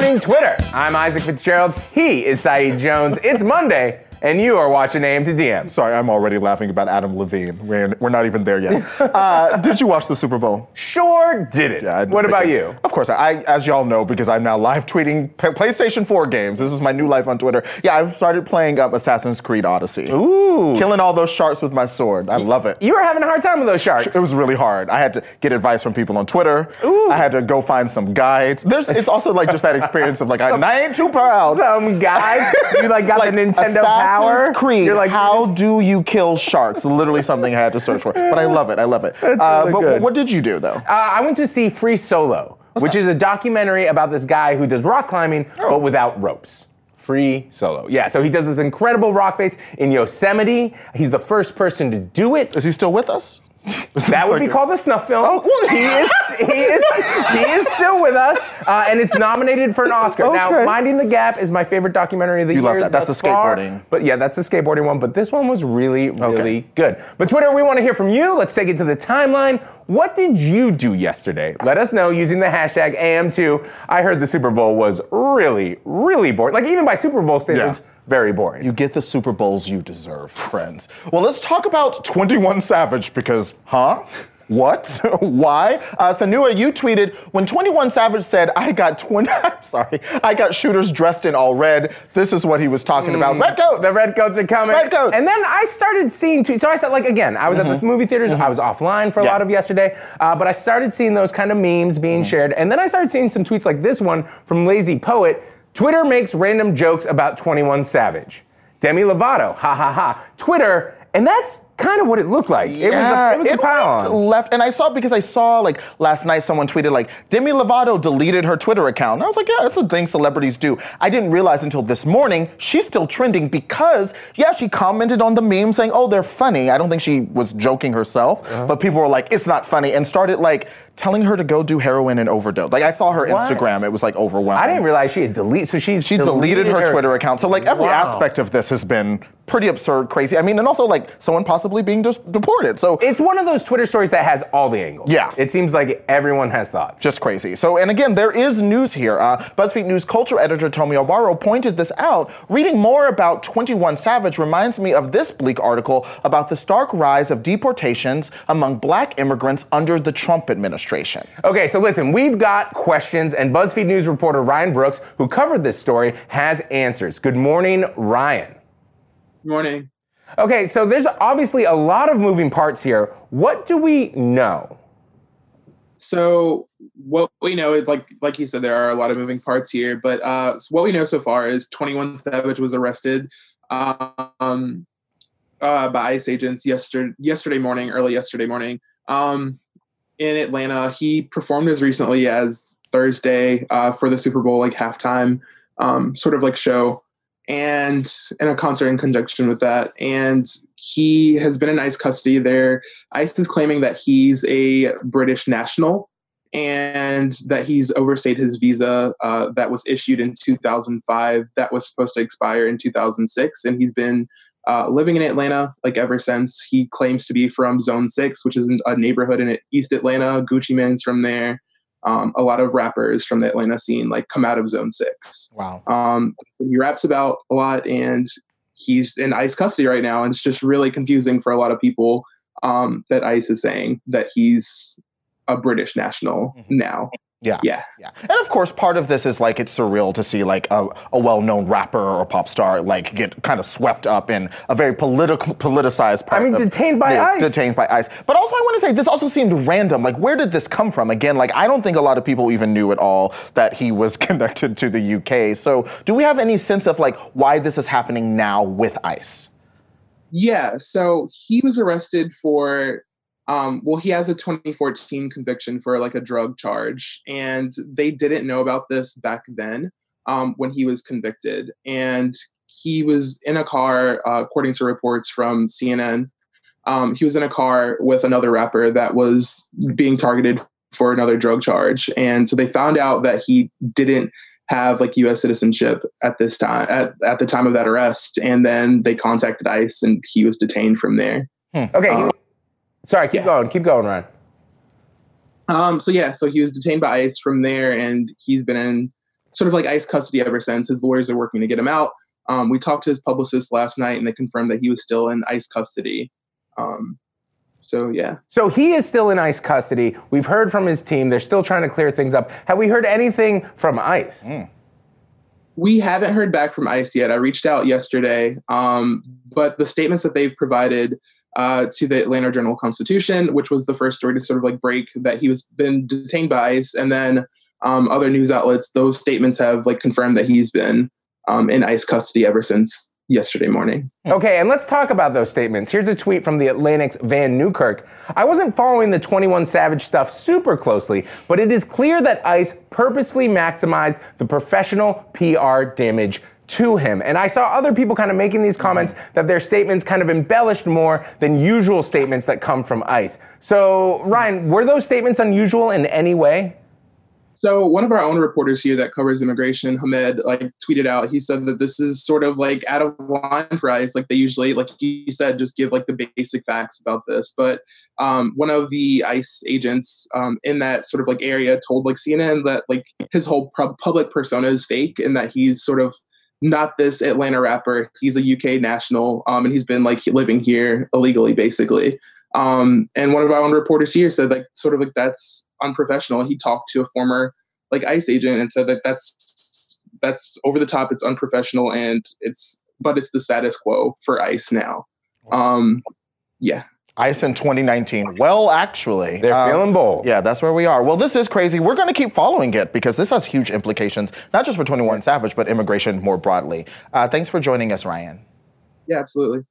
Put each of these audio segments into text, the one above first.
morning, Twitter. I'm Isaac Fitzgerald. He is Saeed Jones. It's Monday, and you are watching AM to DM. Sorry, I'm already laughing about Adam Levine. We're, we're not even there yet. Uh, did you watch the Super Bowl? Sure did it. Yeah, what about it- you? Of course, I, as y'all know, because I'm now live tweeting PlayStation 4 games. This is my new life on Twitter. Yeah, I've started playing um, Assassin's Creed Odyssey. Ooh. Killing all those sharks with my sword. I love it. You were having a hard time with those sharks. It was really hard. I had to get advice from people on Twitter. Ooh. I had to go find some guides. There's, it's also like just that experience of like, I, I ain't too proud. Some guys, you like got like the Nintendo Assassin's. Creed. You're like, how do you kill sharks? Literally something I had to search for. But I love it. I love it. Uh, really but good. what did you do though? Uh, I went to see Free Solo, which is a documentary about this guy who does rock climbing, Oh. but without ropes. Free Solo. Yeah, so he does this incredible rock face in Yosemite. He's the first person to do it. Is he still with us? That would be Like- called the snuff film. Oh, well- he is he is he is still with us, uh, and it's nominated for an Oscar. Now, Minding the Gap is my favorite documentary of the You year. love that. That's thus the far. skateboarding. But yeah, that's the skateboarding one. But this one was really, really Okay. good. But Twitter, we want to hear from you. Let's take it to the timeline. What did you do yesterday? Let us know using the hashtag AM2. I heard the Super Bowl was really, really boring. Like even by Super Bowl standards, Yeah. Very boring. You get the Super Bowls you deserve, friends. Well, let's talk about 21 Savage because, huh? What? Why? Uh, Sanua, you tweeted when 21 Savage said, I got 20, I'm sorry, I got shooters dressed in all red. This is what he was talking about. Red coat! The red coats are coming. Red coats. And then I started seeing tweets. So I said, like, again, I was at the movie theaters. I was offline for a Mm-hmm. Yeah. lot of yesterday. Uh, but I started seeing those kind of memes being Mm-hmm. shared. And then I started seeing some tweets like this one from Lazy Poet. Twitter makes random jokes about 21 Savage. Demi Lovato, ha ha ha. Twitter, and that's kind of what it looked like. It was a, it was a went pile-on. left, and I saw because I saw like last night someone tweeted like Demi Lovato deleted her Twitter account. And I was like, yeah, that's the thing celebrities do. I didn't realize until this morning she's still trending because yeah, she commented on the meme saying, oh, they're funny. I don't think she was joking herself, Uh-huh. but people were like, it's not funny, and started like telling her to go do heroin and overdose. Like I saw her What? Instagram, it was like overwhelming. I didn't realize she had deleted. So she's She deleted her Twitter account. So like every Wow. aspect of this has been pretty absurd, crazy. I mean, and also like someone possibly being dis- deported. So It's one of those Twitter stories that has all the angles. Yeah. It seems like everyone has thoughts. just crazy. So, and again, there is news here. Uh, BuzzFeed News culture editor Tomi Obaro pointed this out. Reading more about 21 Savage reminds me of this bleak article about the stark rise of deportations among black immigrants under the Trump administration. Okay, so listen, we've got questions, and BuzzFeed News reporter Ryan Brooks, who covered this story, has answers. Good morning, Ryan. Morning. Okay, so there's obviously a lot of moving parts here. What do we know? So what we know is like like you said, there are a lot of moving parts here, but uh, what we know so far is 21 Savage was arrested um, uh, by ICE agents yesterday yesterday morning, early yesterday morning, um, in Atlanta. He performed as recently as Thursday uh, for the Super Bowl like halftime um, sort of like show and and a concert in conjunction with that. And he has been in ICE custody there. ICE is claiming that he's a British national and that he's overstayed his visa uh, that was issued in 2005 that was supposed to expire in 2006 and he's been uh, living in atlanta like ever since he claims to be from zone 6 which is a neighborhood in east atlanta gucci mane's from there um, a lot of rappers from the atlanta scene like come out of zone 6 Wow. um, so he raps about a lot, and he's in ICE custody right now, and it's just really confusing for a lot of people um, that ICE is saying that he's a British national Mhm. now. Yeah. Yeah, Yeah. And of course, part of this is like it's surreal to see like a, a well-known rapper or pop star like get kind of swept up in a very political politicized part. I mean, detained by ICE. Detained by ICE. But also, I want to say this also seemed random. Like, where did this come from? Again, like I don't think a lot of people even knew at all that he was connected to the UK. So, do we have any sense of like why this is happening now with ICE? yeah. So he was arrested for. Um, well, he has a 2014 conviction for like a drug charge, and they didn't know about this back then um, when he was convicted. And he was in a car, uh, according to reports from CNN. Um, he was in a car with another rapper that was being targeted for another drug charge, and so they found out that he didn't have like U.S. citizenship at this time at, at the time of that arrest, and then they contacted ICE, and he was detained from there. Okay, Um, he- sorry, keep yeah. going, keep going, Ryan. Um, so yeah, so he was detained by ICE from there, and he's been in sort of like ICE custody ever since. His lawyers are working to get him out. Um, we talked to his publicist last night, and they confirmed that he was still in ICE custody. Um, so yeah. So he is still in ICE custody. We've heard from his team; they're still trying to clear things up. Have we heard anything from ICE? Mm. We haven't heard back from ICE yet. I reached out yesterday, um, but the statements that they've provided uh, to the Atlanta Journal Constitution, which was the first story to sort of like break that he was been detained by ICE, and then um, other news outlets, those statements have like confirmed that he's been um, in ICE custody ever since yesterday morning. Okay, and let's talk about those statements. Here's a tweet from the Atlantic's Vann Newkirk. I wasn't following the 21 Savage stuff super closely, but it is clear that ICE purposefully maximized the professional PR damage to him. And I saw other people kind of making these comments that their statements kind of embellished more than usual statements that come from ICE. So, Ryan, were those statements unusual in any way? So one of our own reporters here that covers immigration, Hamed, like tweeted out. He said that this is sort of like out of line for ICE. Like they usually, like he said, just give like the basic facts about this. But um, one of the ICE agents um, in that sort of like area told like CNN that like his whole public persona is fake and that he's sort of not this Atlanta rapper. He's a UK national, um, and he's been like living here illegally, basically. Um, and one of our own reporters here said like sort of like that's unprofessional. He talked to a former like ICE agent and said that that's that's over the top. It's unprofessional and it's but it's the status quo for ICE now. Um, yeah. ICE in 2019. Well, actually, they're um, feeling bold. Yeah, that's where we are. Well, this is crazy. We're going to keep following it because this has huge implications, not just for 21 Savage, but immigration more broadly. Uh, thanks for joining us, Ryan. Yeah, absolutely.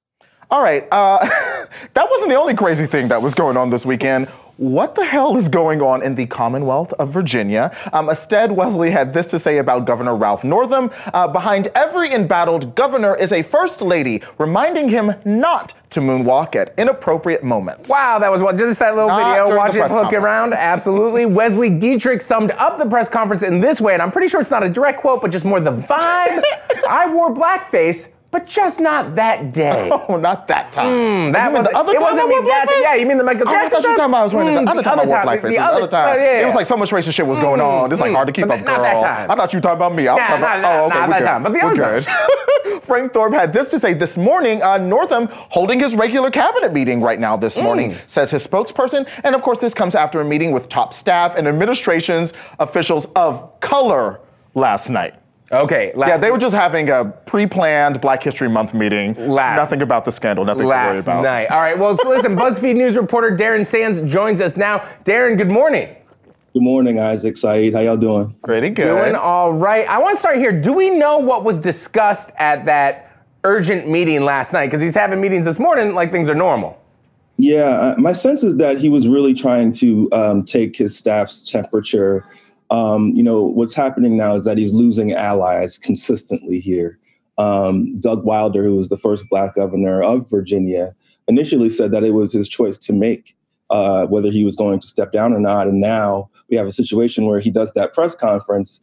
All right. Uh, that wasn't the only crazy thing that was going on this weekend. What the hell is going on in the Commonwealth of Virginia? Um, Astead Wesley had this to say about Governor Ralph Northam. Uh, behind every embattled governor is a first lady, reminding him not to moonwalk at inappropriate moments. Wow, that was what just that little not video. Watch it look around. Absolutely. Wesley Dietrich summed up the press conference in this way, and I'm pretty sure it's not a direct quote, but just more the vibe. I wore blackface but just not that day. Oh, not that time. Mm, that was the other time. It wasn't me that. Yeah, you mean the Michael Jackson? Oh, I thought you were talking about I was wearing mm, the other time. I wore blackface. The, the other time. Yeah, yeah. It was like so much racist shit was going on. It's like hard to keep up, girl. Not that time. I thought you were talking about me. I was nah, talking about. Nah, oh, okay, not that time. But the other time. Frank Thorpe had this to say this morning. Uh, Northam holding his regular cabinet meeting right now this morning, mm. says his spokesperson. And of course, this comes after a meeting with top staff and administrations officials of color last night. Okay. yeah, they were just having a pre-planned Black History Month meeting. Last, nothing about the scandal. Nothing last to worry about. Last night. All right. Well, so listen. BuzzFeed News reporter Darren Sands joins us now. Darren, good morning. Good morning, Isaac Saeed. How y'all doing? Pretty good. Doing all right. I want to start here. Do we know what was discussed at that urgent meeting last night? Because he's having meetings this morning like things are normal. Yeah, uh, my sense is that he was really trying to um, take his staff's temperature um, you know, what's happening now is that he's losing allies consistently here. Um, Doug Wilder, who was the first black governor of Virginia, initially said that it was his choice to make uh, whether he was going to step down or not. And now we have a situation where he does that press conference.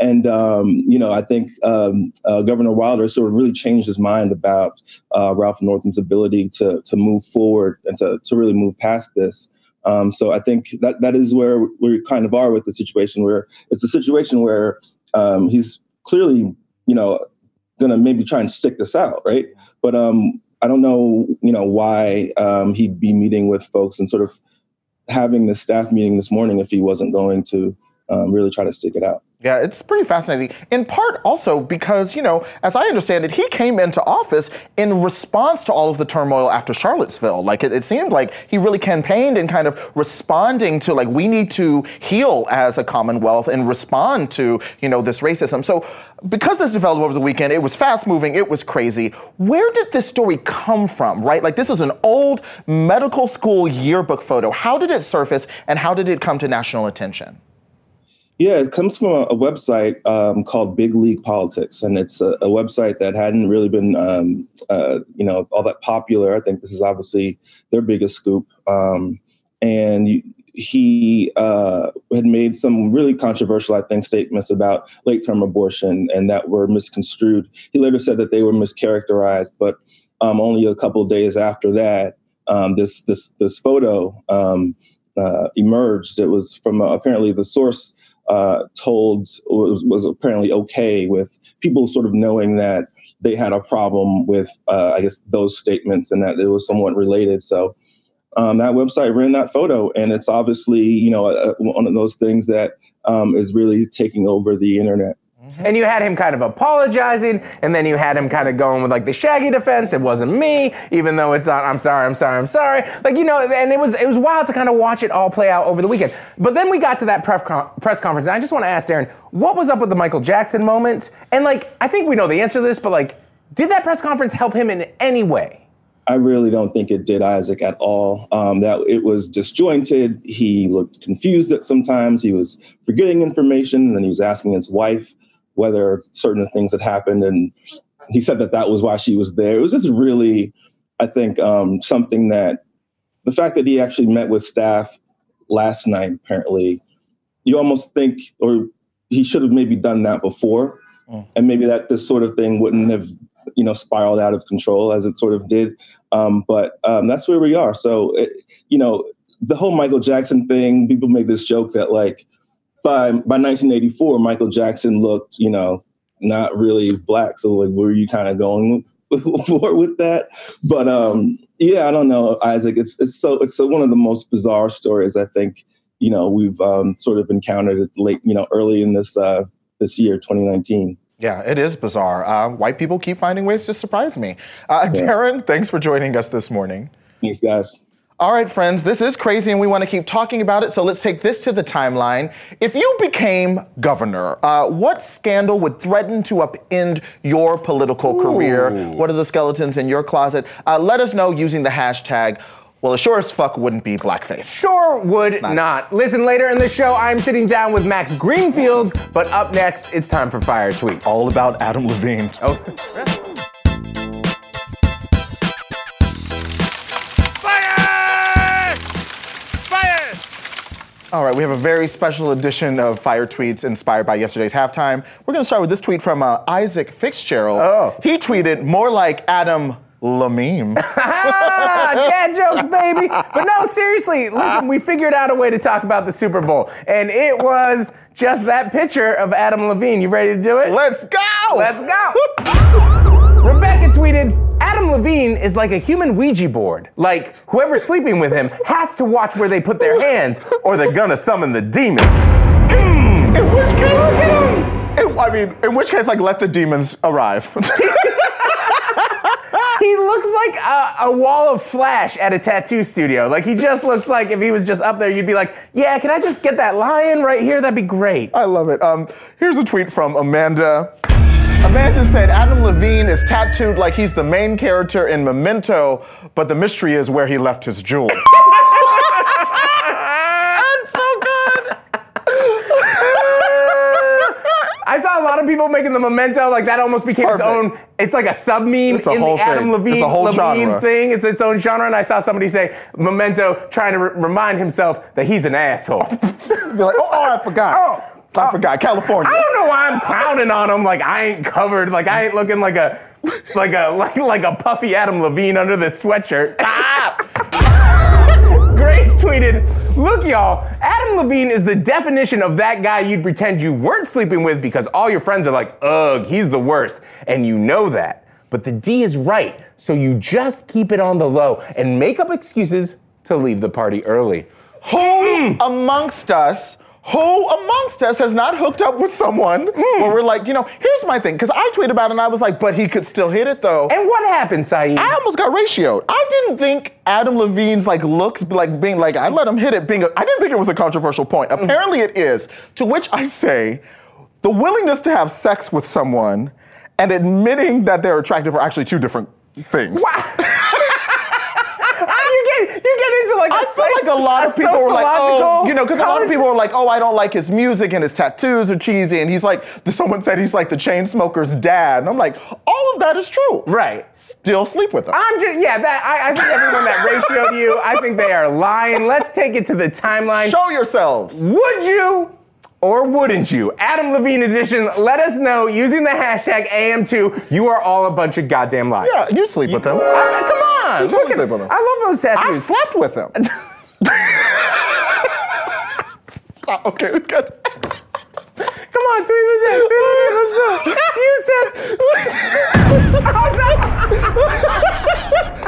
And, um, you know, I think um, uh, Governor Wilder sort of really changed his mind about uh, Ralph Northam's ability to, to move forward and to, to really move past this. Um, so I think that that is where we kind of are with the situation where it's a situation where um, he's clearly, you know, going to maybe try and stick this out, right? But um, I don't know, you know, why um, he'd be meeting with folks and sort of having the staff meeting this morning if he wasn't going to um, really try to stick it out. Yeah, it's pretty fascinating. In part also because, you know, as I understand it, he came into office in response to all of the turmoil after Charlottesville. Like, it, it, seemed like he really campaigned in kind of responding to, like, we need to heal as a Commonwealth and respond to, you know, this racism. So, because this developed over the weekend, it was fast moving, it was crazy. Where did this story come from, right? Like, this is an old medical school yearbook photo. How did it surface and how did it come to national attention? Yeah, it comes from a, website um, called Big League Politics, and it's a, a website that hadn't really been, um, uh, you know, all that popular. I think this is obviously their biggest scoop. Um, and he uh, had made some really controversial, I think, statements about late-term abortion, and that were misconstrued. He later said that they were mischaracterized, but um, only a couple days after that, um, this this this photo um, uh, emerged. It was from uh, apparently the source uh, told was, was apparently okay with people sort of knowing that they had a problem with, uh, I guess, those statements and that it was somewhat related. So um, that website ran that photo, and it's obviously, you know, a, one of those things that um, is really taking over the internet. And you had him kind of apologizing, and then you had him kind of going with like the Shaggy defense. It wasn't me, even though it's on. I'm sorry, I'm sorry, I'm sorry. Like you know, and it was it was wild to kind of watch it all play out over the weekend. But then we got to that press con- press conference, and I just want to ask Darren, what was up with the Michael Jackson moment? And like, I think we know the answer to this, but like, did that press conference help him in any way? I really don't think it did Isaac at all. Um, that it was disjointed. He looked confused at sometimes. He was forgetting information, and then he was asking his wife whether certain things had happened, and he said that that was why she was there. It was just really, I think, um, something that the fact that he actually met with staff last night. Apparently, you almost think, or he should have maybe done that before, and maybe that this sort of thing wouldn't have you know spiraled out of control as it sort of did um, but um, that's where we are so it, you know the whole michael jackson thing people make this joke that like by by 1984 michael jackson looked you know not really black so like were you kind of going for with that but um yeah i don't know isaac it's it's so it's so one of the most bizarre stories i think you know we've um, sort of encountered late you know early in this uh this year 2019 Yeah, it is bizarre. Uh, white people keep finding ways to surprise me. Uh, Darren, thanks for joining us this morning. thanks guys All right, friends, this is crazy and we want to keep talking about it, so let's take this to the timeline. If you became governor, uh, what scandal would threaten to upend your political career? What are the skeletons in your closet? Uh, let us know using the hashtag, well, it sure as fuck wouldn't be blackface. Sure would not. not. Listen, later in the show, I'm sitting down with Max Greenfield, but up next, it's time for Fire Tweet. All about Adam Levine. Oh. All right, we have a very special edition of Fire Tweets inspired by yesterday's halftime. We're going to start with this tweet from uh, Isaac Fitzgerald. Oh. He tweeted, more like Adam Lameme. dad jokes, baby. But no, seriously, listen, we figured out a way to talk about the Super Bowl, and it was just that picture of Adam Levine. You ready to do it? Let's go! Let's go. Rebecca tweeted, Adam Levine is like a human Ouija board. Like, whoever's sleeping with him has to watch where they put their hands, or they're gonna summon the demons. In which case, in- I mean, in which case, like, let the demons arrive. He looks like a, a wall of flash at a tattoo studio. Like, he just looks like if he was just up there, you'd be like, yeah, can I just get that lion right here? That'd be great. I love it. Um, here's a tweet from Amanda. Amanda said Adam Levine is tattooed like he's the main character in Memento, but the mystery is where he left his jewel. That's so good. I saw a lot of people making the memento like that almost became its Perfect. own. It's like a sub meme It's a in whole the Adam thing. Levine, It's a whole Levine genre. thing. It's its own genre. And I saw somebody say memento, trying to re- remind himself that he's an asshole. They're like, oh, oh, I forgot. Oh, I forgot. California. I don't know why I'm clowning on him. Like I ain't covered. Like I ain't looking like a like a like like a puffy Adam Levine under this sweatshirt. Ah! Grace tweeted, "Look, y'all, Adam Levine is the definition of that guy you'd pretend you weren't sleeping with because all your friends are like, ugh, he's the worst, and you know that. But the D is right, so you just keep it on the low and make up excuses to leave the party early." Who amongst us, who amongst us has not hooked up with someone mm. where we're like, you know, here's my thing, because I tweeted about it and I was like, but he could still hit it though. And what happened, Saeed? I almost got ratioed. I didn't think Adam Levine's like looks like being like I let him hit it being. A, I didn't think it was a controversial point. Mm. Apparently it is. To which I say, the willingness to have sex with someone and admitting that they're attractive are actually two different things. get you get into like I feel like a lot of people were like, oh, you know, because a lot of people were like, oh, I don't like his music and his tattoos are cheesy, and he's like, someone said he's like the Chainsmokers' dad, and I'm like, all of that is true. Right. Still sleep with him. I'm just yeah. That I, I think everyone that ratioed you, I think they are lying. Let's take it to the timeline. Show yourselves. Would you or wouldn't you? Adam Levine edition. Let us know using the hashtag AM2. You are all a bunch of goddamn liars. Yeah, you sleep with him. Uh, come on. You Look at sleep with him. I love those tattoos. I slept with them. okay, good. On, tweet the day. Tweet the day. Let's go. You said.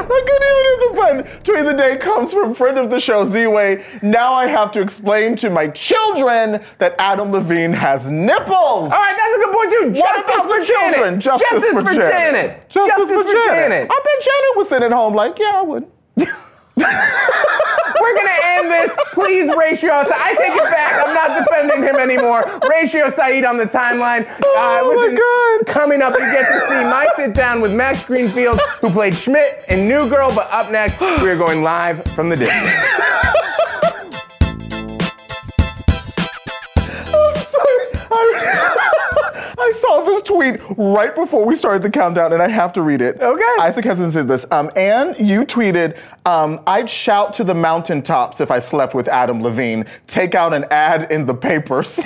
I couldn't even hit the button. Tweet the day comes from friend of the show, Z-Way. Now I have to explain to my children that Adam Levine has nipples. All right, that's a good point too. Justice about for children? Janet. Justice, for, Janet. Justice, for, Janet. I bet Janet was sitting at home like, yeah, I would. We're gonna end this. Please, Ratio. I take it back. I'm not defending him anymore. Ratio Saeed on the timeline. Uh, Oh my God. Coming up, you get to see my sit down with Max Greenfield, who played Schmidt in New Girl. But up next, we are going live from the district. I, I saw this tweet right before we started the countdown, and I have to read it. Okay. Isaac hasn't said this. Um, Anne, you tweeted, um, "I'd shout to the mountaintops if I slept with Adam Levine. Take out an ad in the papers."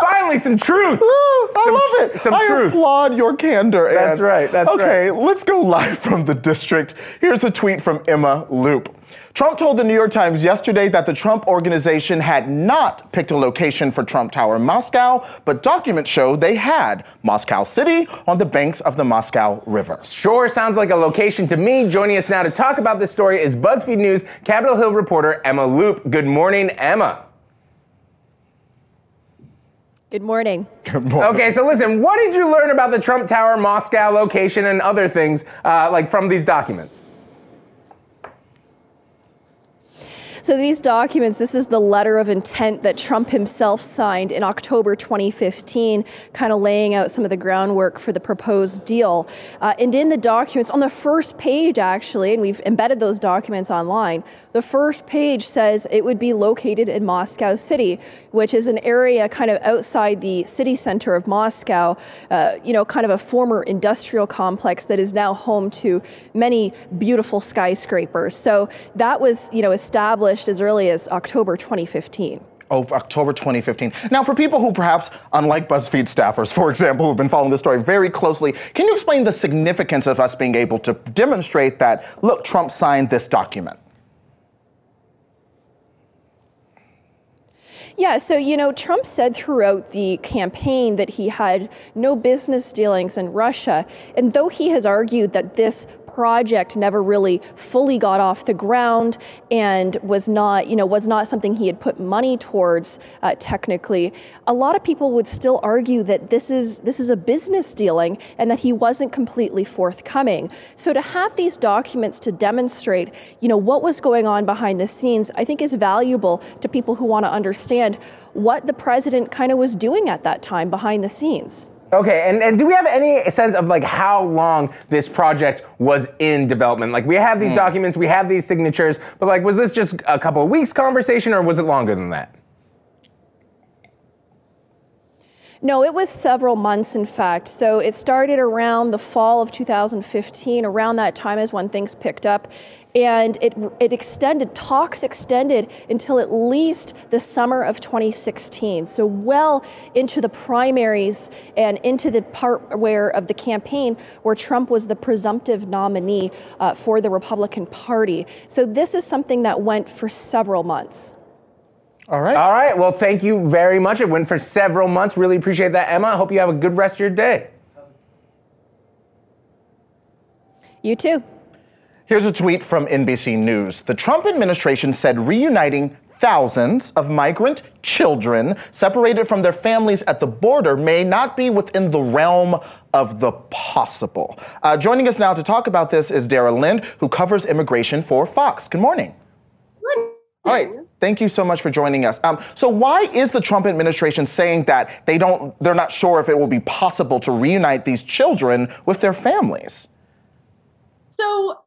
Finally, some truth. I love it. some I truth. applaud your candor. Anne. That's right, that's right. okay, let's go live from the district. Here's a tweet from Emma Loop. Trump told the New York Times yesterday that the Trump organization had not picked a location for Trump Tower in Moscow, but documents show they had Moscow City on the banks of the Moscow River. Sure sounds like a location to me. Joining us now to talk about this story is BuzzFeed News Capitol Hill reporter Emma Loop. Good morning, Emma. Good morning. Good morning. Okay, so listen, what did you learn about the Trump Tower Moscow location and other things uh, like from these documents? So these documents, this is the letter of intent that Trump himself signed in October 2015, kind of laying out some of the groundwork for the proposed deal. Uh, and in the documents, on the first page actually, and we've embedded those documents online, the first page says it would be located in Moscow City, which is an area kind of outside the city center of Moscow, uh, you know, kind of a former industrial complex that is now home to many beautiful skyscrapers. So that was, you know, established as early as October 2015. Oh, October 2015. Now, for people who perhaps, unlike BuzzFeed staffers, for example, who've been following this story very closely, can you explain the significance of us being able to demonstrate that, look, Trump signed this document? Yeah, so, you know, Trump said throughout the campaign that he had no business dealings in Russia. And though he has argued that this project never really fully got off the ground and was not, you know, was not something he had put money towards uh, technically. A lot of people would still argue that this is this is a business dealing and that he wasn't completely forthcoming. So to have these documents to demonstrate, you know, what was going on behind the scenes, I think is valuable to people who want to understand what the president kind of was doing at that time behind the scenes. Okay, and, and do we have any sense of like how long this project was in development? Like we have these hmm. documents, we have these signatures, but like was this just a couple of weeks conversation or was it longer than that? No, it was several months, in fact. So it started around the fall of 2015. Around that time is when things picked up. And it, it extended, talks extended until at least the summer of 2016. So well into the primaries and into the part where of the campaign where Trump was the presumptive nominee uh, for the Republican Party. So this is something that went for several months. All right. All right, well, thank you very much. It went for several months. Really appreciate that, Emma. I hope you have a good rest of your day. You too. Here's a tweet from NBC News. The Trump administration said reuniting thousands of migrant children separated from their families at the border may not be within the realm of the possible. Uh, joining us now to talk about this is Dara Lind, who covers immigration for Vox. Good morning. Good All right. Thank you so much for joining us. Um, so, why is the Trump administration saying that they don't? They're not sure if it will be possible to reunite these children with their families. So,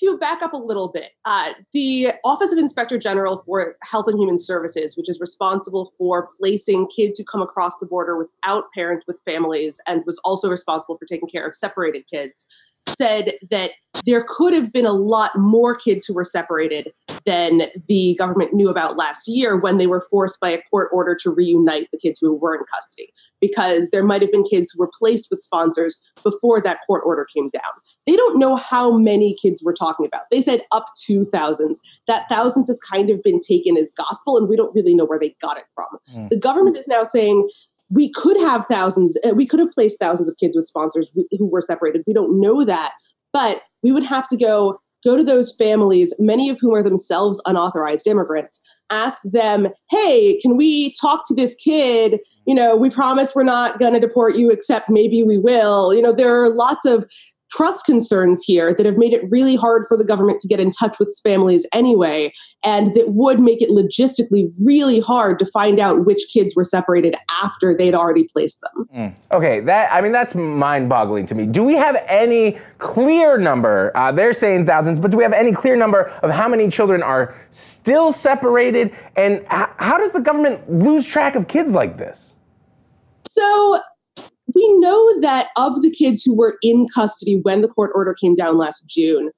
to back up a little bit, uh, the Office of Inspector General for Health and Human Services, which is responsible for placing kids who come across the border without parents with families and was also responsible for taking care of separated kids, said that there could have been a lot more kids who were separated than the government knew about last year when they were forced by a court order to reunite the kids who were in custody. because there might have been kids who were placed with sponsors before that court order came down. They don't know how many kids we're talking about. They said up to thousands. That thousands has kind of been taken as gospel, and we don't really know where they got it from. Mm. The government is now saying we could have thousands, uh, we could have placed thousands of kids with sponsors who were separated. We don't know that, but we would have to go go to those families, many of whom are themselves unauthorized immigrants, ask them, hey, can we talk to this kid? You know, we promise we're not going to deport you, except maybe we will. You know, there are lots of trust concerns here that have made it really hard for the government to get in touch with families anyway, and that would make it logistically really hard to find out which kids were separated after they'd already placed them. Mm. Okay, that I mean that's mind-boggling to me. Do we have any clear number? Uh, they're saying thousands, but do we have any clear number of how many children are still separated, and h- how does the government lose track of kids like this? So we know that of the kids who were in custody when the court order came down last June,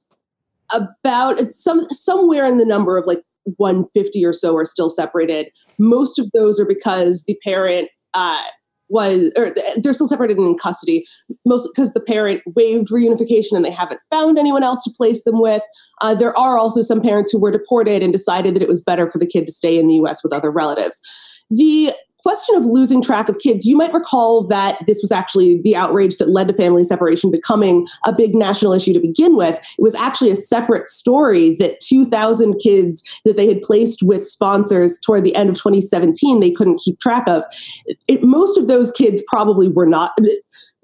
about some somewhere in the number of like 150 or so are still separated. Most of those are because the parent uh, was, or they're still separated and in custody, mostly because the parent waived reunification and they haven't found anyone else to place them with. Uh, there are also some parents who were deported and decided that it was better for the kid to stay in the US with other relatives. The question of losing track of kids, you might recall that this was actually the outrage that led to family separation becoming a big national issue to begin with. It was actually a separate story that 2,000 kids that they had placed with sponsors toward the end of 2017 they couldn't keep track of. It, most of those kids probably were not.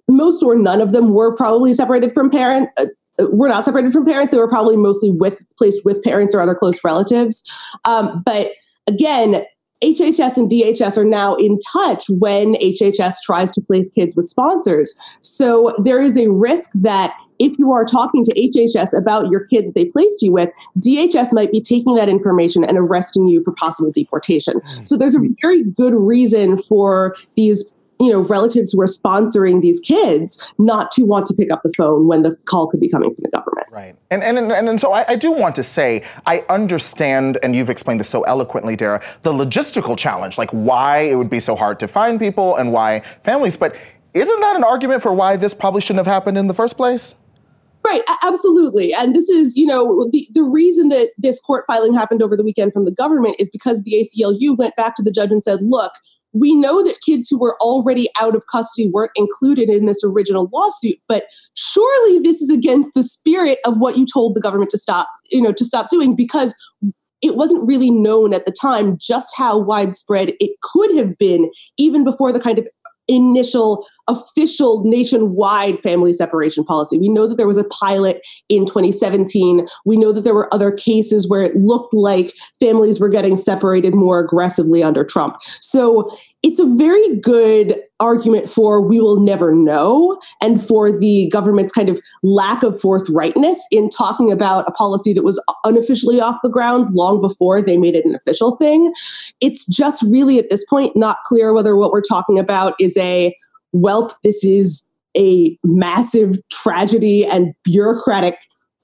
Most or none of them were probably separated from parent. Uh, were not separated from parents. They were probably mostly with placed with parents or other close relatives. Um, but again, HHS and DHS are now in touch when HHS tries to place kids with sponsors. So there is a risk that if you are talking to HHS about your kid that they placed you with, DHS might be taking that information and arresting you for possible deportation. Hmm. So there's a very good reason for these you know relatives who are sponsoring these kids not to want to pick up the phone when the call could be coming from the government. Right. And and and, and so I, I, do want to say i understand and you've explained this so eloquently dara the logistical challenge like why it would be so hard to find people and why families but isn't that an argument for why this probably shouldn't have happened in the first place? Right, absolutely. And this is, you know, the, the reason that this court filing happened over the weekend from the government is because the ACLU went back to the judge and said, look, we know that kids who were already out of custody weren't included in this original lawsuit but surely this is against the spirit of what you told the government to stop you know to stop doing because it wasn't really known at the time just how widespread it could have been even before the kind of initial official nationwide family separation policy. We know that there was a pilot in 2017. We know that there were other cases where it looked like families were getting separated more aggressively under Trump. So it's a very good argument for we will never know and for the government's kind of lack of forthrightness in talking about a policy that was unofficially off the ground long before they made it an official thing. It's just really at this point not clear whether what we're talking about is a Welp, this is a massive tragedy and bureaucratic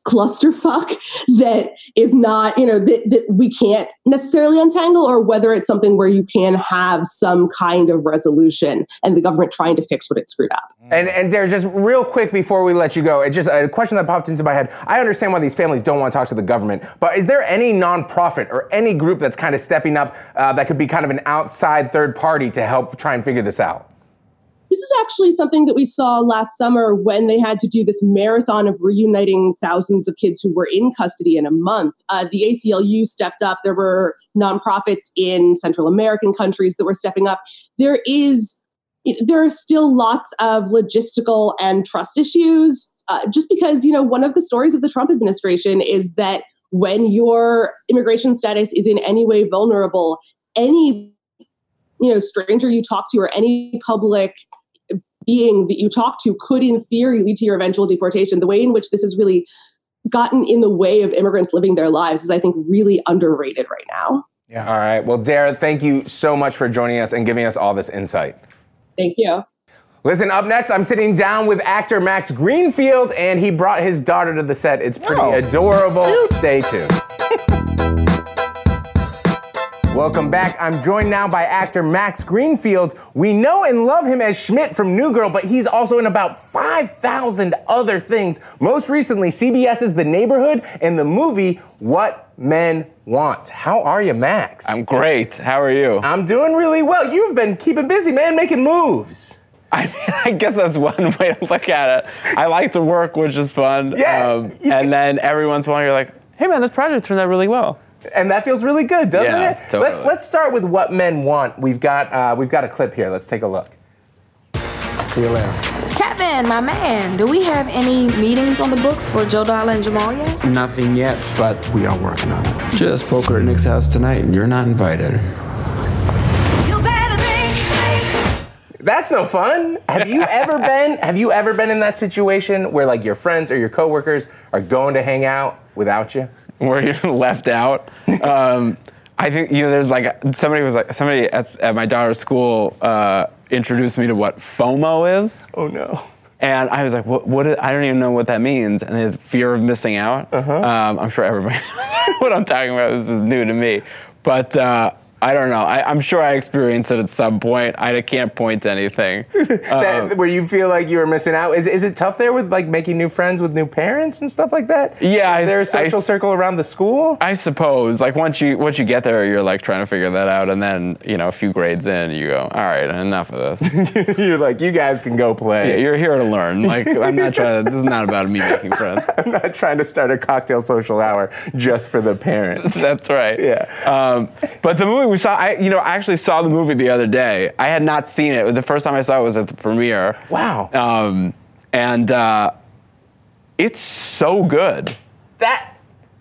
clusterfuck that is not, you know, that, that we can't necessarily untangle, or whether it's something where you can have some kind of resolution and the government trying to fix what it screwed up. And and Dara, just real quick before we let you go, it's just a question that popped into my head. I understand why these families don't want to talk to the government, but is there any nonprofit or any group that's kind of stepping up uh, that could be kind of an outside third party to help try and figure this out? This is actually something that we saw last summer when they had to do this marathon of reuniting thousands of kids who were in custody in a month. Uh, the ACLU stepped up. There were nonprofits in Central American countries that were stepping up. There is there are still lots of logistical and trust issues. Uh, just because you know one of the stories of the Trump administration is that when your immigration status is in any way vulnerable, any you know stranger you talk to or any public being that you talk to could in theory lead to your eventual deportation the way in which this has really gotten in the way of immigrants living their lives is i think really underrated right now yeah all right well dara thank you so much for joining us and giving us all this insight thank you Listen, up next, I'm sitting down with actor Max Greenfield, and he brought his daughter to the set. It's pretty oh. adorable. Stay tuned. Welcome back. I'm joined now by actor Max Greenfield. We know and love him as Schmidt from New Girl, but he's also in about 5,000 other things. Most recently, CBS's The Neighborhood and the movie What Men Want. How are you, Max? I'm great. How are you? I'm doing really well. You've been keeping busy, man, making moves. I mean, I guess that's one way to look at it. I like to work, which is fun. Um, Yeah, you and then every once in a while, you're like, hey, man, this project turned out really well. And that feels really good, doesn't Yeah, it? totally. Let's let's start with what men want. We've got uh, we've got a clip here. Let's take a look. See you later. Kevin, my man, do we have any meetings on the books for Joe Dolla and Jamal yet? Nothing yet, but we are working on it. Just poker at Nick's house tonight, and you're not invited. That's no fun. Have you ever been? Have you ever been in that situation where like your friends or your coworkers are going to hang out without you? Where you're left out. Um, I think you know. There's like somebody was like somebody at, at my daughter's school uh, introduced me to what FOMO is. Oh no. And I was like, what, what is, I don't even know what that means. And it's fear of missing out. Uh-huh. Um, I'm sure everybody knows what I'm talking about. This is new to me. But uh, I don't know. I, I'm sure I experienced it at some point. I can't point to anything. That, where you feel like you were missing out. Is, is it tough there with like making new friends with new parents and stuff like that? Yeah, Is I- there a I- social circle around the school? I suppose. Like once you once you get there, you're like trying to figure that out, and then you know a few grades in, you go, all right, enough of this. you're like, you guys can go play. yeah, you're here to learn. Like I'm not trying. To, this is not about me making friends. I'm not trying to start a cocktail social hour just for the parents. That's right. Yeah. Um, but the movie we saw, I you know, I actually saw the movie the other day. I had not seen it. The first time I saw it was at the premiere. Wow. Um, and uh, it's so good. that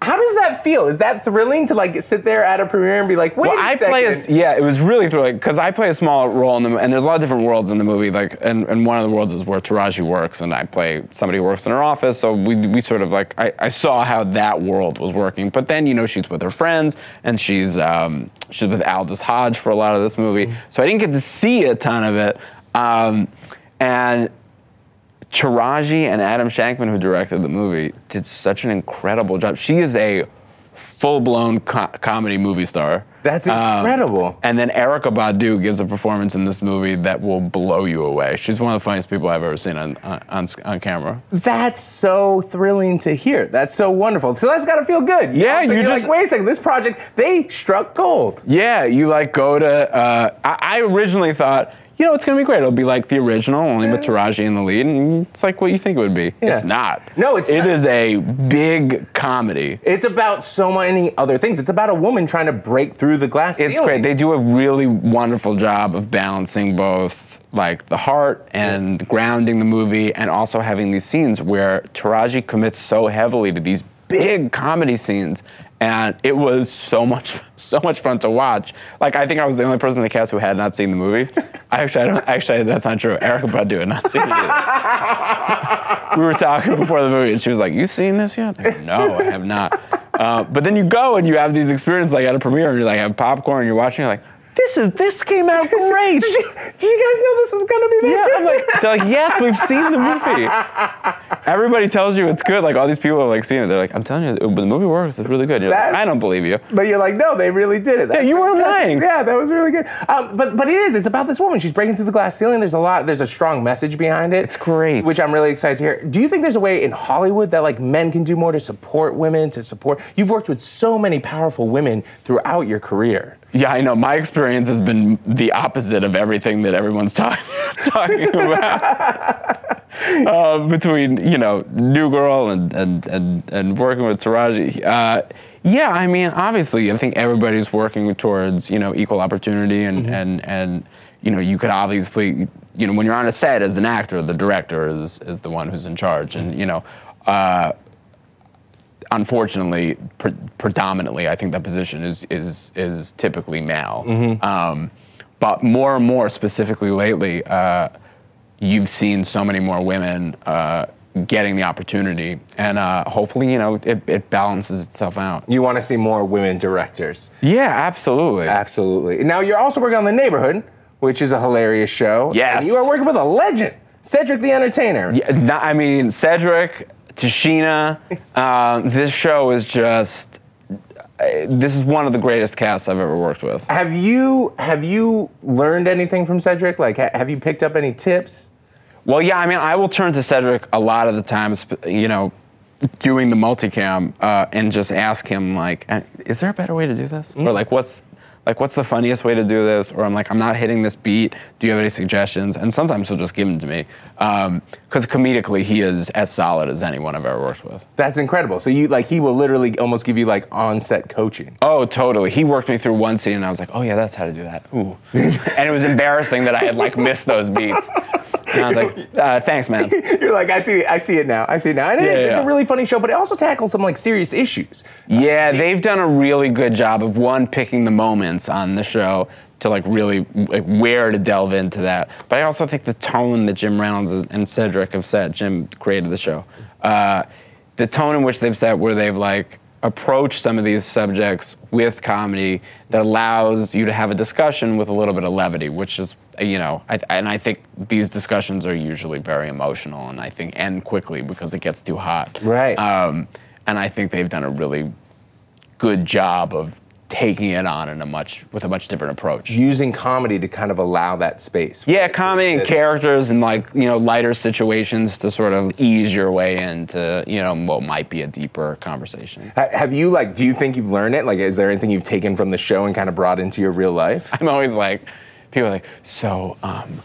how does that feel? Is that thrilling to like sit there at a premiere and be like, wait Well, a I second? play a, yeah, it was really thrilling because I play a small role in the and there's a lot of different worlds in the movie. Like, and, and one of the worlds is where Taraji works, and I play somebody who works in her office. So we we sort of like I, I saw how that world was working. But then you know she's with her friends, and she's um, she's with Aldis Hodge for a lot of this movie. So I didn't get to see a ton of it. Um, and Taraji and Adam Shankman, who directed the movie, did such an incredible job. She is a full-blown co- comedy movie star. That's Um, incredible. and then Erykah Badu gives a performance in this movie that will blow you away. She's one of the funniest people I've ever seen on on, on, camera. That's so thrilling to hear. That's so wonderful. So that's got to feel good. Yeah, know? So you you're just- like, wait a second, this project they struck gold. Yeah, you like go to. Uh, I, I originally thought. You know, it's gonna be great. It'll be like the original, only with Taraji in the lead, and it's like what you think it would be. Yeah. It's not. No, it's It not. is a big comedy. It's about so many other things. It's about a woman trying to break through the glass It's ceiling. great. They do a really wonderful job of balancing both like the heart and grounding the movie and also having these scenes where Taraji commits so heavily to these big comedy scenes and it was so much so much fun to watch. Like I think I was the only person in the cast who had not seen the movie. I actually I don't actually that's not true. Erykah Badu had not seen it. We were talking before the movie and she was like, "You seen this yet?" I go, no, I have not. Uh, but then you go and you have these experiences like at a premiere and you're like have popcorn, and you're watching, you're like, this is this came out great. did, you, did you guys know this was gonna be that yeah. I'm like, they're like, yes, we've seen the movie. Everybody tells you it's good. Like all these people have like seen it. They're like, I'm telling you, the movie works. It's really good. You're like, I don't believe you. But you're like, no, they really did it. That's you weren't lying. Yeah, that was really good. Um, but but it is. It's about this woman. She's breaking through the glass ceiling. There's a lot. There's a strong message behind it. It's great. Which I'm really excited to hear. Do you think there's a way in Hollywood that like men can do more to support women? To support. You've worked with so many powerful women throughout your career. Yeah, I know. My experience has been the opposite of everything that everyone's talking talking about. uh, between you know New Girl and and and, and working with Taraji. Uh, yeah, I mean, obviously, I think everybody's working towards you know equal opportunity and and and you know you could obviously you know when you're on a set as an actor, the director is is the one who's in charge, and you know. Uh, unfortunately, pre- predominantly, I think that position is is is typically male. Um, but more and more, specifically lately, uh, you've seen so many more women uh, getting the opportunity, and uh, hopefully, you know, it, it balances itself out. You want to see more women directors. Yeah, absolutely. Absolutely. Now you're also working on The Neighborhood, which is a hilarious show. Yes. And you are working with a legend, Cedric the Entertainer. Yeah, not, I mean, Cedric, Tichina, um, this show is just. this is one of the greatest casts I've ever worked with. Have you have you learned anything from Cedric? Like, ha- have you picked up any tips? Well, yeah, I mean, I will turn to Cedric a lot of the times, you know, doing the multicam uh, and just ask him like, "Uh, is there a better way to do this? Or like, what's like what's the funniest way to do this? Or I'm like, I'm not hitting this beat. Do you have any suggestions? And sometimes he'll just give them to me um, because comedically he is as solid as anyone I've ever worked with. That's incredible. So you like he will literally almost give you like on-set coaching. Oh, totally. He worked me through one scene, and I was like, "Oh yeah, that's how to do that." Ooh, and it was embarrassing that I had like missed those beats. And I was like, uh, "Thanks, man." You're like, I see, I see it now. I see it now. And it Yeah, is, it's a really funny show, but it also tackles some like serious issues. Yeah, they've done a really good job of one picking the moments on the show to like really like where to delve into that. But I also think the tone that Jim Reynolds and Cedric have set, Jim created the show, uh, the tone in which they've set, where they've like approached some of these subjects with comedy that allows you to have a discussion with a little bit of levity, which is you know, I, and I think these discussions are usually very emotional, and I think end quickly because it gets too hot. Right. Um, and I think they've done a really good job of taking it on in a much with a much different approach. Using comedy to kind of allow that space. Yeah, comedy and characters and like you know lighter situations to sort of ease your way into you know what might be a deeper conversation. Have you like? Do you think you've learned it? Like, is there anything you've taken from the show and kind of brought into your real life? I'm always like, people are like, so um,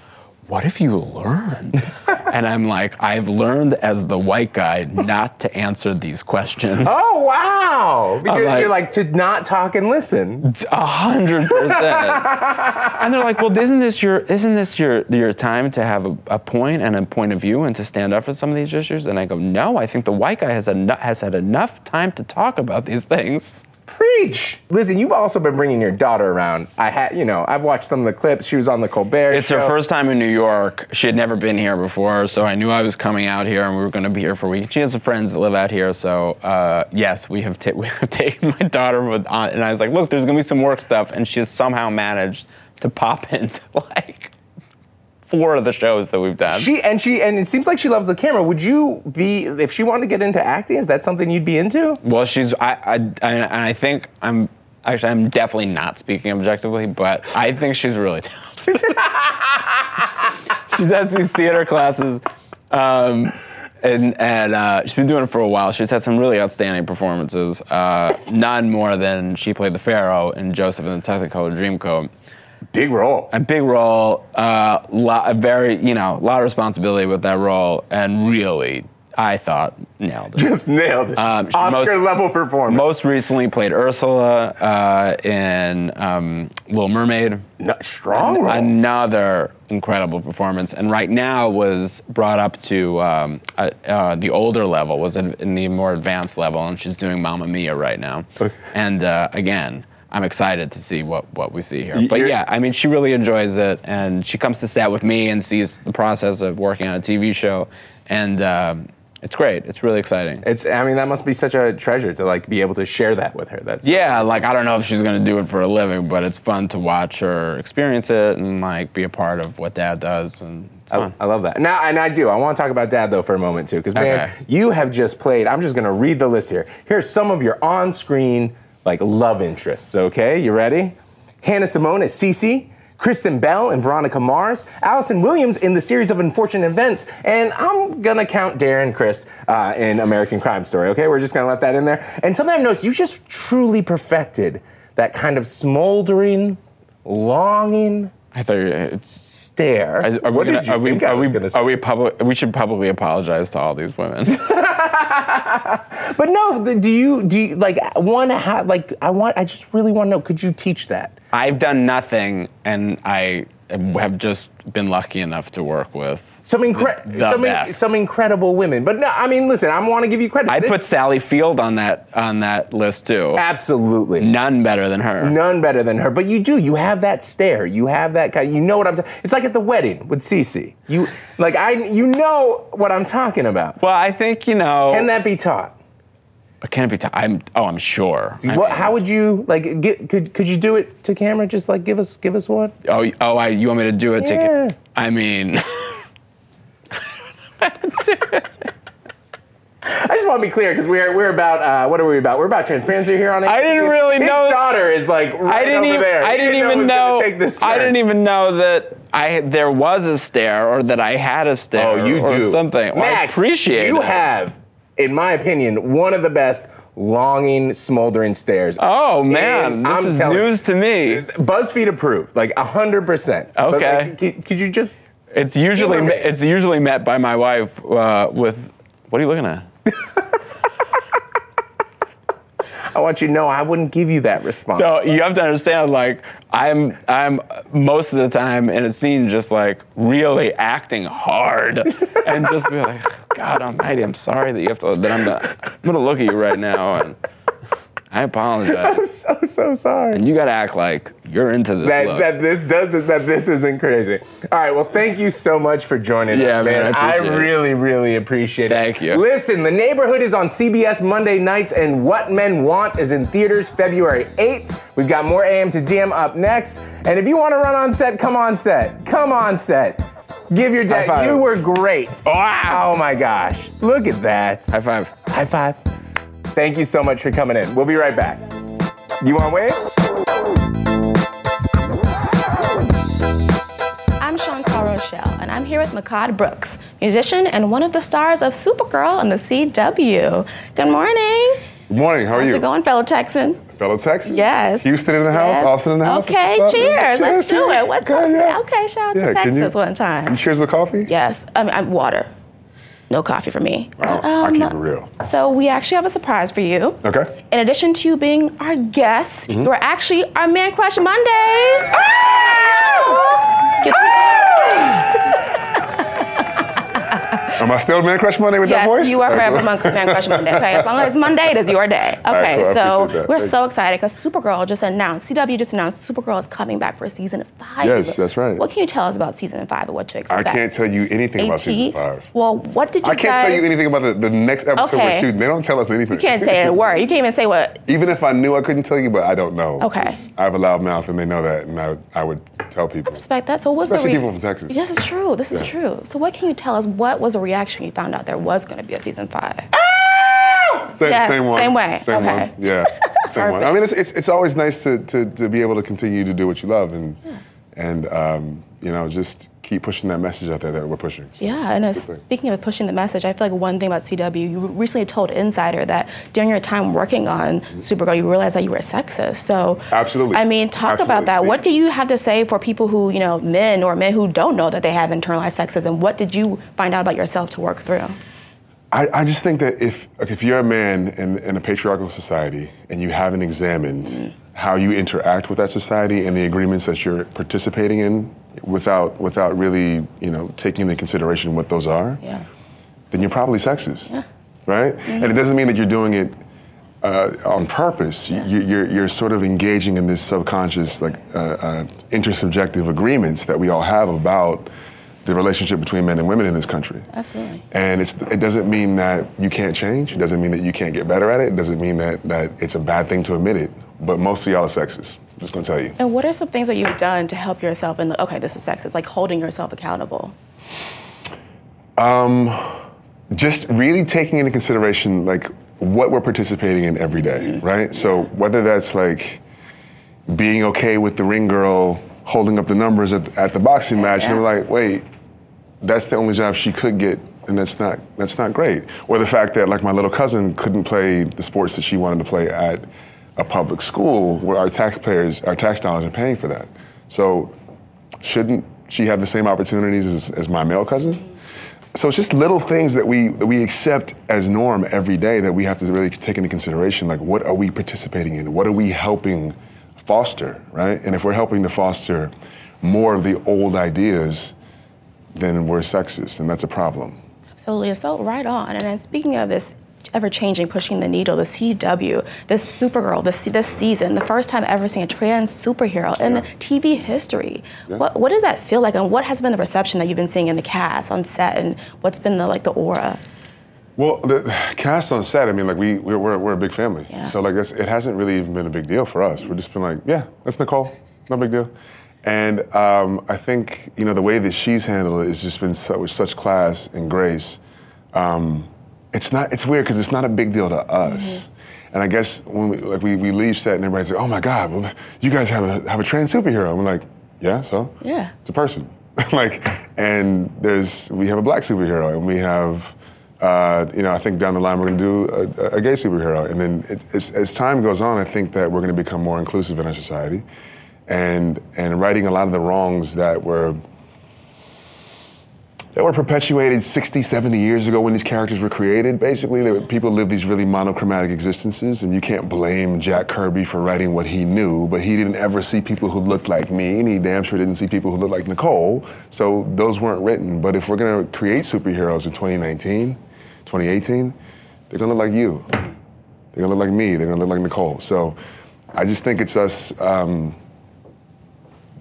what have you learned? and I'm like, I've learned as the white guy not to answer these questions. Oh wow! Because like- you're like to not talk and listen. A hundred percent. And they're like, well, isn't this your isn't this your your time to have a, a point and a point of view and to stand up for some of these issues? And I go, no, I think the white guy has eno- has had enough time to talk about these things. Preach, Listen, you've also been bringing your daughter around. I had, you know, I've watched some of the clips. She was on the Colbert It's show. her first time in New York. She had never been here before, so I knew I was coming out here and we were going to be here for a week. She has some friends that live out here, so uh, yes, we have, ta- we have taken my daughter with, on, and I was like, look, there's going to be some work stuff, and she has somehow managed to pop into like four of the shows that we've done. She and she and it seems like she loves the camera. Would you be if she wanted to get into acting? Is that something you'd be into? Well, she's I I and I think I'm actually I'm definitely not speaking objectively, but I think she's really talented. she does these theater classes, um, and and uh, she's been doing it for a while. She's had some really outstanding performances. Uh, none more than she played the Pharaoh in Joseph and the Technicolor Dreamcoat. Big role. A big role, uh, lot, a very you know, a lot of responsibility with that role, and really, I thought nailed it. Just nailed it. Um, Oscar most- level performance. Most recently played Ursula uh, in um, Little Mermaid. No- strong role. Another incredible performance, and right now was brought up to um, uh, uh, the older level, was in, in the more advanced level, and she's doing Mamma Mia right now. And uh, again, I'm excited to see what, what we see here. But yeah, I mean, she really enjoys it, and she comes to set with me and sees the process of working on a TV show, and um, it's great. It's really exciting. It's. I mean, that must be such a treasure to like be able to share that with her. That's Yeah, like I don't know if she's gonna do it for a living, but it's fun to watch her experience it and like be a part of what dad does, and it's I. I love that. Now, and I do. I want to talk about dad though for a moment too, because man, Okay. you have just played. I'm just gonna read the list here. Here's some of your on-screen like love interests. Okay, you ready? Hannah Simone as Cece. Kristen Bell and Veronica Mars, Allison Williams in the series of unfortunate events, and I'm gonna count Darren Criss uh, in American Crime Story. Okay, we're just gonna let that in there. And something I've noticed, you just truly perfected that kind of smoldering, longing I thought it's. Stare. Are, are we gonna, did you are we, I are was we, gonna say? are we public? We should publicly apologize to all these women. But no, do you do you, like one? How, like I want. I just really want to know. Could you teach that? I've done nothing, and I have just been lucky enough to work with. Some incre- some, in- some incredible women. But no, I mean, listen. I want to give you credit. I'd This- put Sally Field on that on that list too. absolutely None better than her. none better than her. But you do. You have that stare. You have that. kind You know what I'm. Ta- it's like at the wedding with Cece. You like I. You know what I'm talking about. Well, I think you know. Can that be taught? Can it be? T- I'm. Oh, I'm sure. I What, mean- how would you like? Get, could could you do it to camera? Just like give us give us one. Oh, y- oh, I, you want me to do it? to Yeah. I mean, I just want to be clear because we're we're about uh, what are we about? We're about transparency here on. I didn't really His know- daughter is like right I didn't over even. there. I He didn't it even was gonna know. Take this I turn. didn't even know that I there was a stare or that I had a stare. Oh, you or do something. Well, I Max, appreciate You it. have, in my opinion, one of the best longing, smoldering stares. Oh man, And this I'm is telling news to me. BuzzFeed approved, like hundred percent. Okay. could, could you just? It's usually it's usually met by my wife uh, with. What are you looking at? I want you to know I wouldn't give you that response. So you have to understand, like I'm, I'm most of the time in a scene just like really acting hard, and just be like, God Almighty, I'm sorry that you have to. That I'm, not, I'm gonna look at you right now, and I apologize. I'm so so sorry. And you gotta act like you're into this. that, look. that this doesn't that this isn't crazy. All right, well, thank you so much for joining Yeah, us, man, man. I I, really, really appreciate it. Thank you. Listen, The Neighborhood is on CBS Monday nights, and What Men Want is in theaters February 8th. We've got more AM to DM up next. And if you want to run on set, come on set. Come on set. Give your dad. You were great. Wow. Oh my gosh. Look at that. High five. High five. Thank you so much for coming in. We'll be right back. You want to wave? I'm Chantal Rochelle, and I'm here with Mehcad Brooks, musician and one of the stars of Supergirl on the CW. Good morning. Good morning. How are How's you? How's it going, fellow Texan? Fellow Texas? Yes. Houston in the house, Yes. Austin in the house. Okay, What's up? cheers. Let's do it. What's okay, up? yeah. Okay, shout out Yeah, to Texas you- one time. You cheers with coffee? Yes, I mean, I'm water. No coffee for me. Wow, But, I um, keep it real. So we actually have a surprise for you. Okay. Mm-hmm. In addition to you being our guest, you are actually our Man Crush Monday. Yes, Am I still Man Crush Monday with that Yes, voice? you are forever. Man Crush Monday. Okay, as long as it's Monday, it is your day. Okay, right, cool. So we're Thank so excited because Supergirl just announced, CW just announced Supergirl is coming back for season five. Yes, that's right. What can you tell us about season five and what to expect? I can't tell you anything about season five. Well, what did you guys? I can't guys? tell you anything about the, the next episode Okay. we're shooting. They don't tell us anything. You can't say a word. You can't even say what. Even if I knew, I couldn't tell you, but I don't know. Okay. I have a loud mouth, and they know that, and I, I would tell people. I Respect that. So what's Especially the people from Texas. Yes, it's true. This is Yeah. true. So what can you tell us? What was the reaction when you found out there was going to be a season five? Same, Yes, same one. same way. Same Okay. one. Yeah. Same one. I mean, it's, it's, it's always nice to, to, to be able to continue to do what you love and, and um, you know, just keep pushing that message out there that we're pushing. So Yeah, and uh, it's a good thing. speaking of pushing the message, I feel like one thing about CW, you recently told Insider that during your time working on Supergirl, you realized that you were a sexist. So, Absolutely. I mean, talk about that. Absolutely. What do you have to say for people who, you know, men or men who don't know that they have internalized sexism? What did you find out about yourself to work through? I, I just think that if like, if you're a man in, in a patriarchal society and you haven't examined how you interact with that society and the agreements that you're participating in without without really you know taking into consideration what those are, Yeah. then you're probably sexist, right? And it doesn't mean that you're doing it uh, on purpose. You, you're, you're sort of engaging in this subconscious, like uh, uh, intersubjective agreements that we all have about the relationship between men and women in this country. Absolutely. And it's, it doesn't mean that you can't change. It doesn't mean that you can't get better at it. It doesn't mean that, that it's a bad thing to admit it. But most of y'all are sexist. I'm just gonna tell you. And what are some things that you've done to help yourself and okay, this is sexist, like holding yourself accountable? Um, just really taking into consideration like what we're participating in every day, right? So whether that's like being okay with the ring girl holding up the numbers at, at the boxing match, and we're like, wait, that's the only job she could get, and that's not that's not great. Or the fact that like my little cousin couldn't play the sports that she wanted to play at a public school where our taxpayers, our tax dollars are paying for that. So shouldn't she have the same opportunities as, as my male cousin? So it's just little things that we that we accept as norm every day that we have to really take into consideration. Like, what are we participating in? What are we helping foster, right? And if we're helping to foster more of the old ideas, then we're sexist, and that's a problem. Absolutely. So right on. And then speaking of this ever changing, pushing the needle, the CW, this Supergirl, this this season, the first time ever seeing a trans superhero in TV history. What what does that feel like, and what has been the reception that you've been seeing in the cast on set, and what's been the like the aura? Well, the cast on set, I mean, like we we're, we're, we're a big family, Yeah. so like it hasn't really even been a big deal for us. We're just been like, yeah, that's Nicole, no big deal. And um, I think you know the way that she's handled it has just been so, with such class and grace. Um, it's not. It's weird because it's not a big deal to us. And I guess when we, like we, we leave set and everybody's like, "Oh my God, well, you guys have a have a trans superhero." I'm like, "Yeah, so Yeah. it's a person." like, and there's we have a black superhero, and we have, uh, you know, I think down the line we're gonna do a, a gay superhero, and then it, as, as time goes on, I think that we're gonna become more inclusive in our society, and and righting a lot of the wrongs that were that were perpetuated 60, 70 years ago when these characters were created. Basically, were, people lived these really monochromatic existences, and you can't blame Jack Kirby for writing what he knew, but he didn't ever see people who looked like me, and he damn sure didn't see people who looked like Nicole, so those weren't written. But if we're gonna create superheroes in 2019, 2018, they're gonna look like you. They're gonna look like me, they're gonna look like Nicole. So I just think it's us um,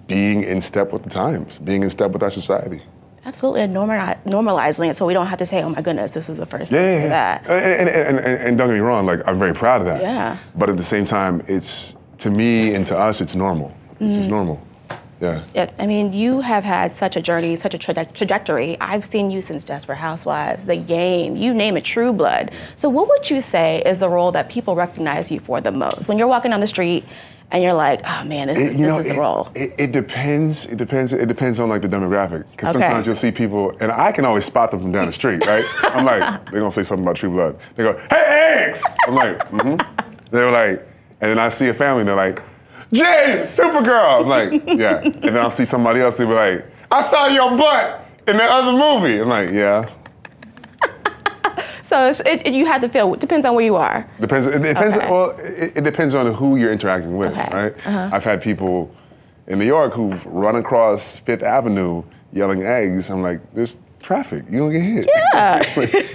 being in step with the times, being in step with our society. Absolutely, and normalizing it so we don't have to say, "Oh my goodness, this is the first Yeah, yeah, yeah. that." And, and, and, and, don't get me wrong, like I'm very proud of that. Yeah. But at the same time, it's to me and to us, it's normal. It's just Mhm. normal. Yeah. Yeah, I mean, you have had such a journey, such a traje- trajectory. I've seen you since Desperate Housewives, The Game, you name it, True Blood. So, what would you say is the role that people recognize you for the most? When you're walking down the street and you're like, oh man, this, It- is, you this know, is the it, role. It, it depends. It depends. It depends on like the demographic. Because Okay. sometimes you'll see people, and I can always spot them from down the street, right? I'm like, they're gonna say something about True Blood. They go, "Hey, Eggs!" I'm like, mm-hmm. They're like, and then I see a family, and they're like, "James, Supergirl." I'm like, yeah. And then I'll see somebody else. they'll be like, "I saw your butt in the other movie." I'm like, yeah. So, it's, it, it- you have to feel, it depends on where you are. Depends. It depends. Okay. Well, it, it depends on who you're interacting with, right? Uh-huh. I've had people in New York who've run across Fifth Avenue yelling eggs. I'm like, there's traffic. You don't get hit. Yeah.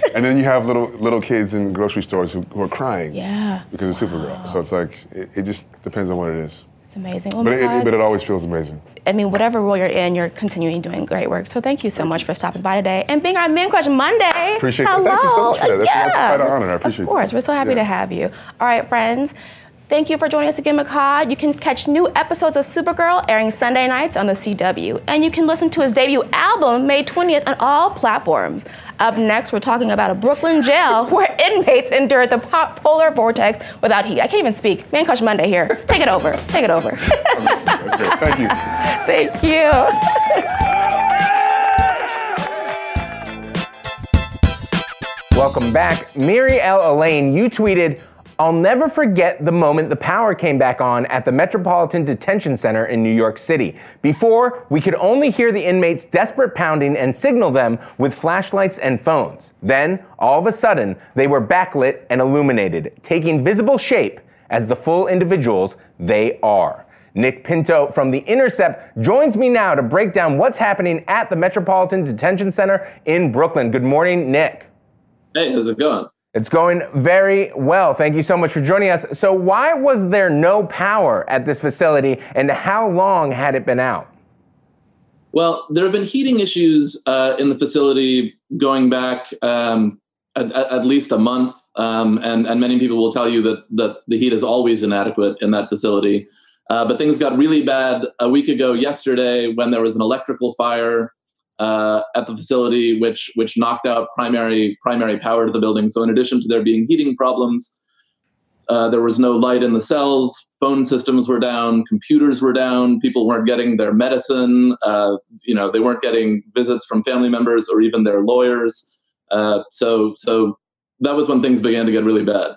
and then you have little little kids in grocery stores who, who are crying Yeah. because of Supergirl. So it's like it, it just depends on what it is. It's amazing. Oh but it, but it always feels amazing. I mean, whatever role you're in, you're continuing doing great work. So thank you so much for stopping by today and being our Man Crush Monday. Appreciate. Hello. Thank you so much for that. That's- that's yeah. quite an honor. I appreciate it. Of course, that. we're so happy Yeah. to have you. All right, friends. Thank you for joining us again, Mehcad. You can catch new episodes of Supergirl airing Sunday nights on the CW. And you can listen to his debut album May 20th on all platforms. Up next, we're talking about a Brooklyn jail where inmates endured the po- polar vortex without heat. I can't even speak. Man Crush Monday here. Take it over. Take it over. Okay, thank you. Thank you. Welcome back. Miri L. Elaine, you tweeted, I'll never forget the moment the power came back on at the Metropolitan Detention Center in New York City. Before, we could only hear the inmates' desperate pounding and signal them with flashlights and phones. Then, all of a sudden, they were backlit and illuminated, taking visible shape as the full individuals they are. Nick Pinto from The Intercept joins me now to break down what's happening at the Metropolitan Detention Center in Brooklyn. Good morning, Nick. Hey, how's it going? It's going very well. Thank you so much for joining us. So, why was there no power at this facility and how long had it been out? Well, there have been heating issues uh, in the facility going back um, at, at least a month, um, and and many people will tell you that that the heat is always inadequate in that facility. Uh, but things got really bad a week ago yesterday when there was an electrical fire uh, at the facility, which which knocked out primary primary power to the building. So in addition to there being heating problems, uh, there was no light in the cells. Phone systems were down. Computers were down. People weren't getting their medicine. Uh, you know, they weren't getting visits from family members or even their lawyers. Uh, so, so that was when things began to get really bad.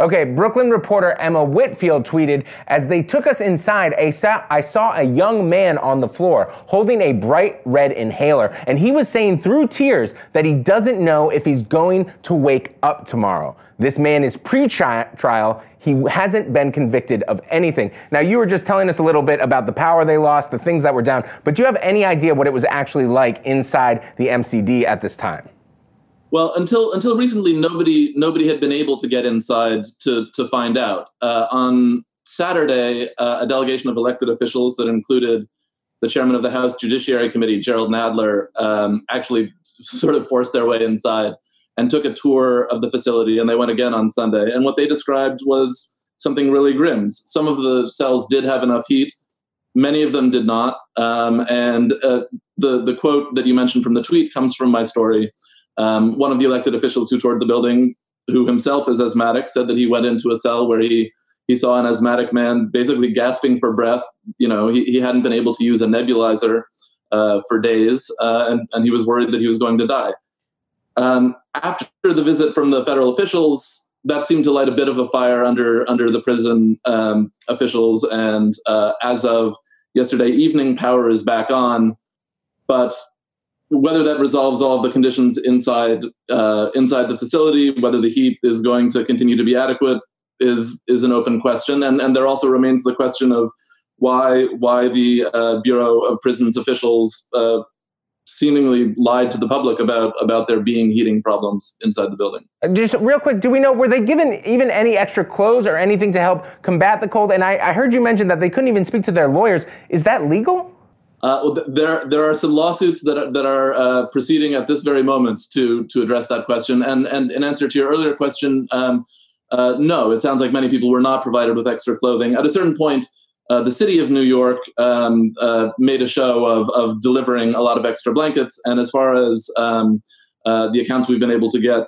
Okay, Brooklyn reporter Emma Whitford tweeted As they took us inside, I saw, I saw a young man on the floor holding a bright red inhaler, and he was saying through tears that he doesn't know if he's going to wake up tomorrow. This man is pre trial. He hasn't been convicted of anything. Now, you were just telling us a little bit about the power they lost, the things that were down, but do you have any idea what it was actually like inside the MCD at this time? Well, until until recently, nobody nobody had been able to get inside to to find out. Uh, on Saturday, uh, a delegation of elected officials that included the chairman of the House Judiciary Committee, Jerrold Nadler, um, actually sort of forced their way inside and took a tour of the facility. And they went again on Sunday. And what they described was something really grim. Some of the cells did have enough heat. Many of them did not. Um, and uh, the the quote that you mentioned from the tweet comes from my story. Um, one of the elected officials who toured the building, who himself is asthmatic, said that he went into a cell where he he saw an asthmatic man basically gasping for breath. You know, he, he hadn't been able to use a nebulizer uh, for days, uh, and, and he was worried that he was going to die. Um, after the visit from the federal officials, that seemed to light a bit of a fire under under the prison um, officials, and uh, as of yesterday evening, power is back on. But whether that resolves all the conditions inside uh, inside the facility, whether the heat is going to continue to be adequate, is is an open question, and and there also remains the question of why why the uh, Bureau of Prisons officials uh, seemingly lied to the public about about there being heating problems inside the building. Just real quick, do we know were they given even any extra clothes or anything to help combat the cold? And I, I heard you mention that they couldn't even speak to their lawyers. Is that legal? Uh, there, there are some lawsuits that are, that are uh, proceeding at this very moment to to address that question. And and in answer to your earlier question, um, uh, no, it sounds like many people were not provided with extra clothing. At a certain point, uh, the city of New York um, uh, made a show of of delivering a lot of extra blankets. And as far as um, the accounts we've been able to get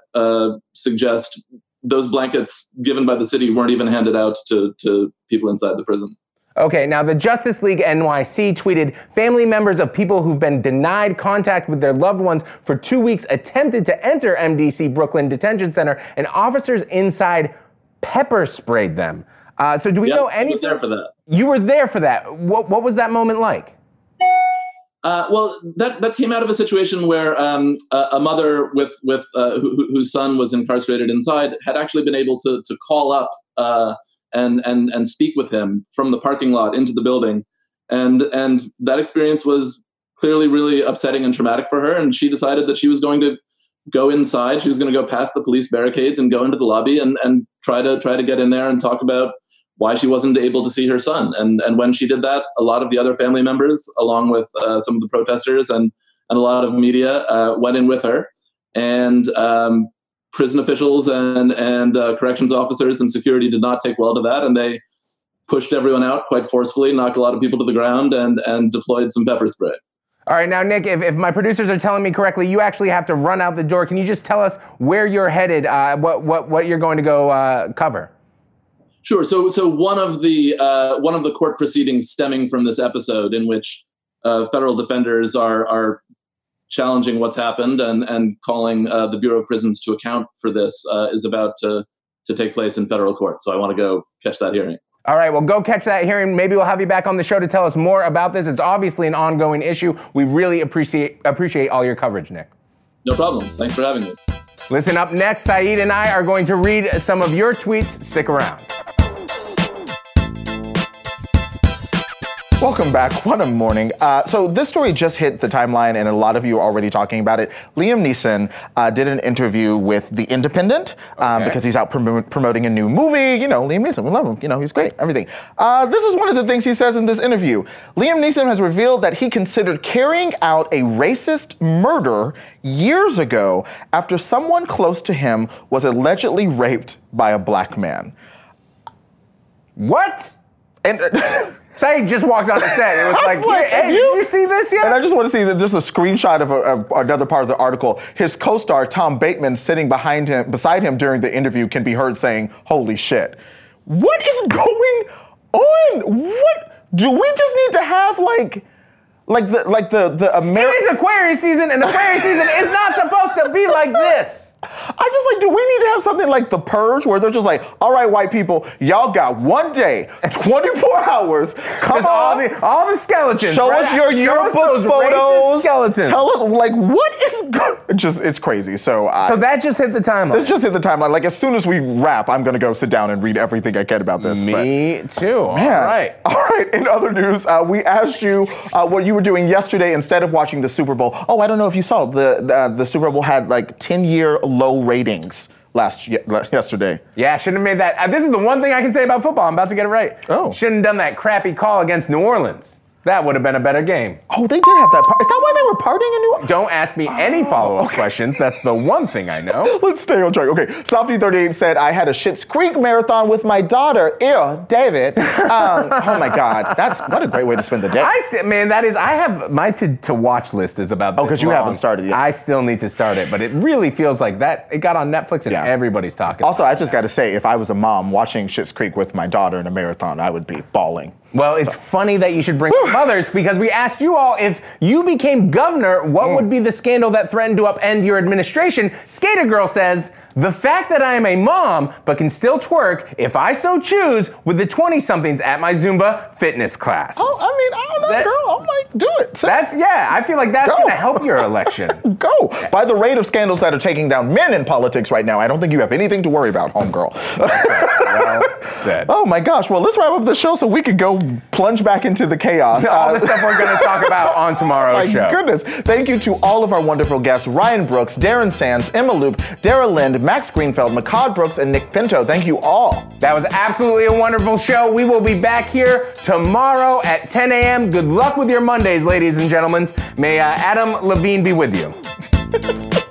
suggest, those blankets given by the city weren't even handed out to to people inside the prison. Okay, now the Justice League NYC tweeted family members of people who've been denied contact with their loved ones for two weeks attempted to enter MDC Brooklyn Detention Center, and officers inside pepper sprayed them. Uh, so, do we Yep, know I was anything? there for that. You were there for that. What, what was that moment like? Uh, well, that that came out of a situation where um, a, a mother with with uh, who, who- whose son was incarcerated inside had actually been able to to call up uh, and and and speak with him from the parking lot into the building, and and that experience was clearly really upsetting and traumatic for her. And she decided that she was going to go inside. She was going to go past the police barricades and go into the lobby and and try to try to get in there and talk about why she wasn't able to see her son. And and when she did that, a lot of the other family members, along with uh, some of the protesters and and a lot of media, uh, went in with her. And um, prison officials and and uh, corrections officers and security did not take well to that, and they pushed everyone out quite forcefully, knocked a lot of people to the ground, and and deployed some pepper spray. All right, now, Nick, if, if my producers are telling me correctly, you actually have to run out the door. Can you just tell us where you're headed, uh, what, what, what you're going to go uh, cover? Sure. So, so one of the uh, one of the court proceedings stemming from this episode, in which uh, federal defenders are are challenging what's happened and and calling uh, the Bureau of Prisons to account for this, uh, is about to to take place in federal court. So, I want to go catch that hearing. All right, well, go catch that hearing. Maybe we'll have you back on the show to tell us more about this. It's obviously an ongoing issue. We really appreciate appreciate all your coverage, Nick. No problem. Thanks for having me. Listen, up next, Saeed and I are going to read some of your tweets. Stick around. Welcome back. What a morning. Uh, so this story just hit the timeline, and a lot of you are already talking about it. Liam Neeson uh, did an interview with The Independent um, Okay. because he's out promo- promoting a new movie. You know, Liam Neeson, we love him. You know, he's great. Everything. Uh, this is one of the things he says in this interview. Liam Neeson has revealed that he considered carrying out a racist murder years ago after someone close to him was allegedly raped by a black man. What? And Saeed just walked on the set. It was like, like, hey, you- did you see this yet? And I just want to see that just a screenshot of, a, another part of the article. His co-star Tom Bateman sitting behind him, beside him during the interview, can be heard saying, "Holy shit, what is going on? What do we just need to have like?" Like the like the the It American. is Aquarius season, and Aquarius season is not supposed to be like this. I just like, do we need to have something like the purge where they're just like, all right, white people, y'all got one day, 24 hours. Come on. all the all the skeletons. Show right? us your Show yearbook photos. skeletons. Tell us, like, what is go- it just? It's crazy. So, I, so that just hit the timeline. Let's just hit the timeline. Like as soon as we wrap, I'm gonna go sit down and read everything I can about this. Me too. All Man. right. All right. In other news, uh, we asked you uh, what you were doing yesterday instead of watching the Super Bowl. Oh, I don't know if you saw the the, uh, the Super Bowl had like 10 year low ratings last ye- yesterday. Yeah, shouldn't have made that. Uh, this is the one thing I can say about football. I'm about to get it right. Oh. Shouldn't have done that crappy call against New Orleans. That would have been a better game. Oh, they did have that. Par- Is that why they were partying in New Orleans? Don't ask me any follow up questions. That's the one thing I know. Let's stay on track. Okay, Softy38 said, I had a Schitt's Creek marathon with my daughter. Ew, David. Um, oh my God. That's what a great way to spend the day. I said, man, that is. I have my to, to watch list is about. Oh, this 'cause you haven't started yet. I still need to start it, but it really feels like that. It got on Netflix and Yeah. everybody's talking. also, I just got to say, if I was a mom watching Schitt's Creek with my daughter in a marathon, I would be bawling. Well, it's funny that you should bring up mothers because we asked you all if you became governor, what Mm. would be the scandal that threatened to upend your administration? Skater Girl says, the fact that I am a mom but can still twerk if I so choose with the 20 somethings at my Zumba fitness class. Oh, I mean, I don't know, That- girl. I'm like, do it. That's, yeah, I feel like that's Go. going to help your election. Go. By the rate of scandals that are taking down men in politics right now, I don't think you have anything to worry about, homegirl. well said. oh my gosh. Well, let's wrap up the show so we can go plunge back into the chaos. All Uh, the stuff we're going to talk about on tomorrow's My show. My goodness. Thank you to all of our wonderful guests Ryan Brooks, Darren Sands, Emma Loop, Dara Lind, Max Greenfield, Mehcad Brooks, and Nick Pinto. Thank you all. That was absolutely a wonderful show. We will be back here tomorrow at 10 a.m. Good luck with your Mondays, ladies and gentlemen. May uh, Adam Levine be with you.